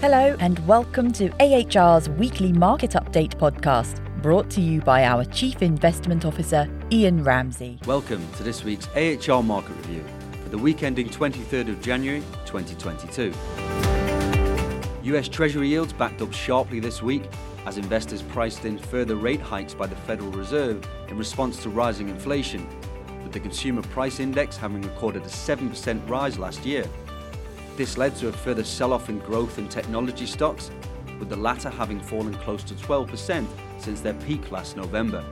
Hello, and welcome to AHR's weekly market update podcast, brought to you by our Chief Investment Officer, Ian Ramsey. Welcome to this week's AHR Market Review for the week ending 23rd of January 2022. US Treasury yields backed up sharply this week as investors priced in further rate hikes by the Federal Reserve in response to rising inflation, with the Consumer Price Index having recorded a 7% rise last year. This led to a further sell off in growth and technology stocks, with the latter having fallen close to 12% since their peak last November.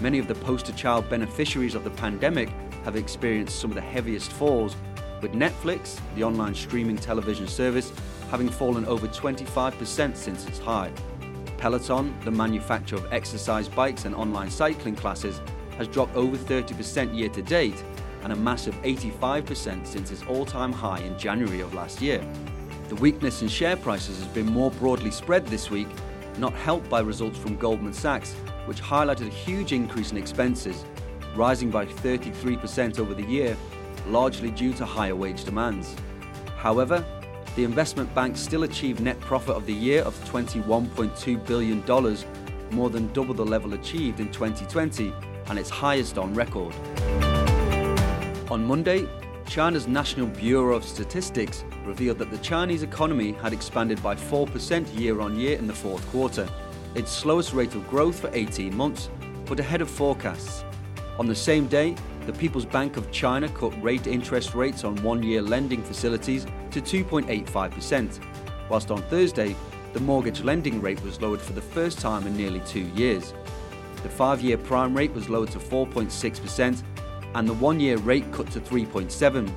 Many of the poster child beneficiaries of the pandemic have experienced some of the heaviest falls, with Netflix, the online streaming television service, having fallen over 25% since its high. Peloton, the manufacturer of exercise bikes and online cycling classes, has dropped over 30% year to date and a massive 85% since its all time high in January of last year. The weakness in share prices has been more broadly spread this week, not helped by results from Goldman Sachs, which highlighted a huge increase in expenses, rising by 33% over the year, largely due to higher wage demands. However, the investment bank still achieved net profit of the year of $21.2 billion, more than double the level achieved in 2020 and its highest on record. On Monday, China's National Bureau of Statistics revealed that the Chinese economy had expanded by 4% year on year in the fourth quarter, its slowest rate of growth for 18 months, but ahead of forecasts. On the same day, the People's Bank of China cut rate interest rates on one year lending facilities to 2.85%, whilst on Thursday, the mortgage lending rate was lowered for the first time in nearly two years. The five year prime rate was lowered to 4.6%, and the one year rate cut to 3.7.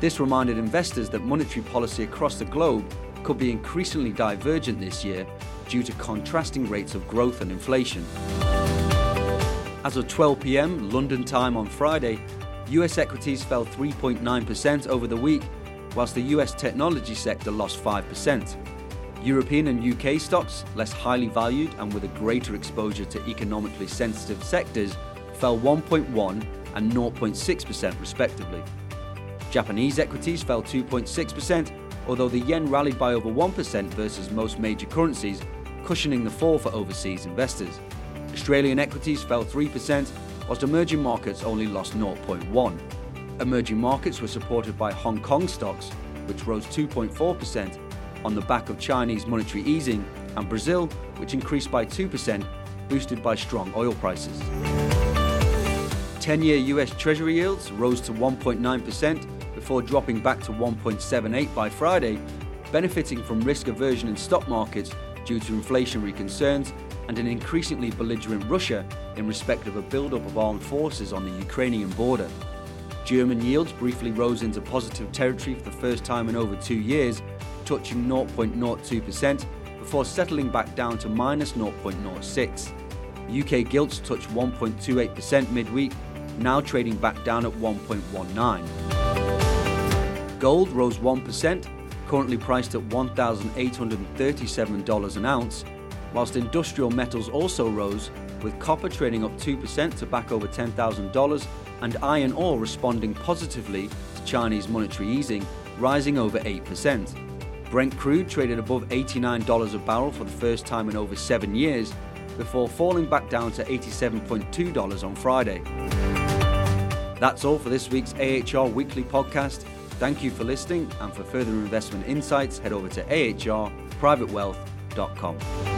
This reminded investors that monetary policy across the globe could be increasingly divergent this year due to contrasting rates of growth and inflation. As of 12 pm London time on Friday, US equities fell 3.9% over the week, whilst the US technology sector lost 5%. European and UK stocks, less highly valued and with a greater exposure to economically sensitive sectors, fell 1.1 and 0.6% respectively. Japanese equities fell 2.6%, although the yen rallied by over 1% versus most major currencies, cushioning the fall for overseas investors. Australian equities fell 3%, whilst emerging markets only lost 0.1. Emerging markets were supported by Hong Kong stocks, which rose 2.4% on the back of Chinese monetary easing, and Brazil, which increased by 2%, boosted by strong oil prices. 10 year US Treasury yields rose to 1.9% before dropping back to 1.78 by Friday, benefiting from risk aversion in stock markets due to inflationary concerns and an increasingly belligerent Russia in respect of a build-up of armed forces on the Ukrainian border. German yields briefly rose into positive territory for the first time in over two years, touching 0.02% before settling back down to minus 0.06. UK gilts touched 1.28% midweek now trading back down at 1.19. Gold rose 1%, currently priced at $1,837 an ounce, whilst industrial metals also rose, with copper trading up 2% to back over $10,000 and iron ore responding positively to Chinese monetary easing, rising over 8%. Brent crude traded above $89 a barrel for the first time in over seven years, before falling back down to $87.2 on Friday. That's all for this week's AHR Weekly Podcast. Thank you for listening, and for further investment insights, head over to ahrprivatewealth.com.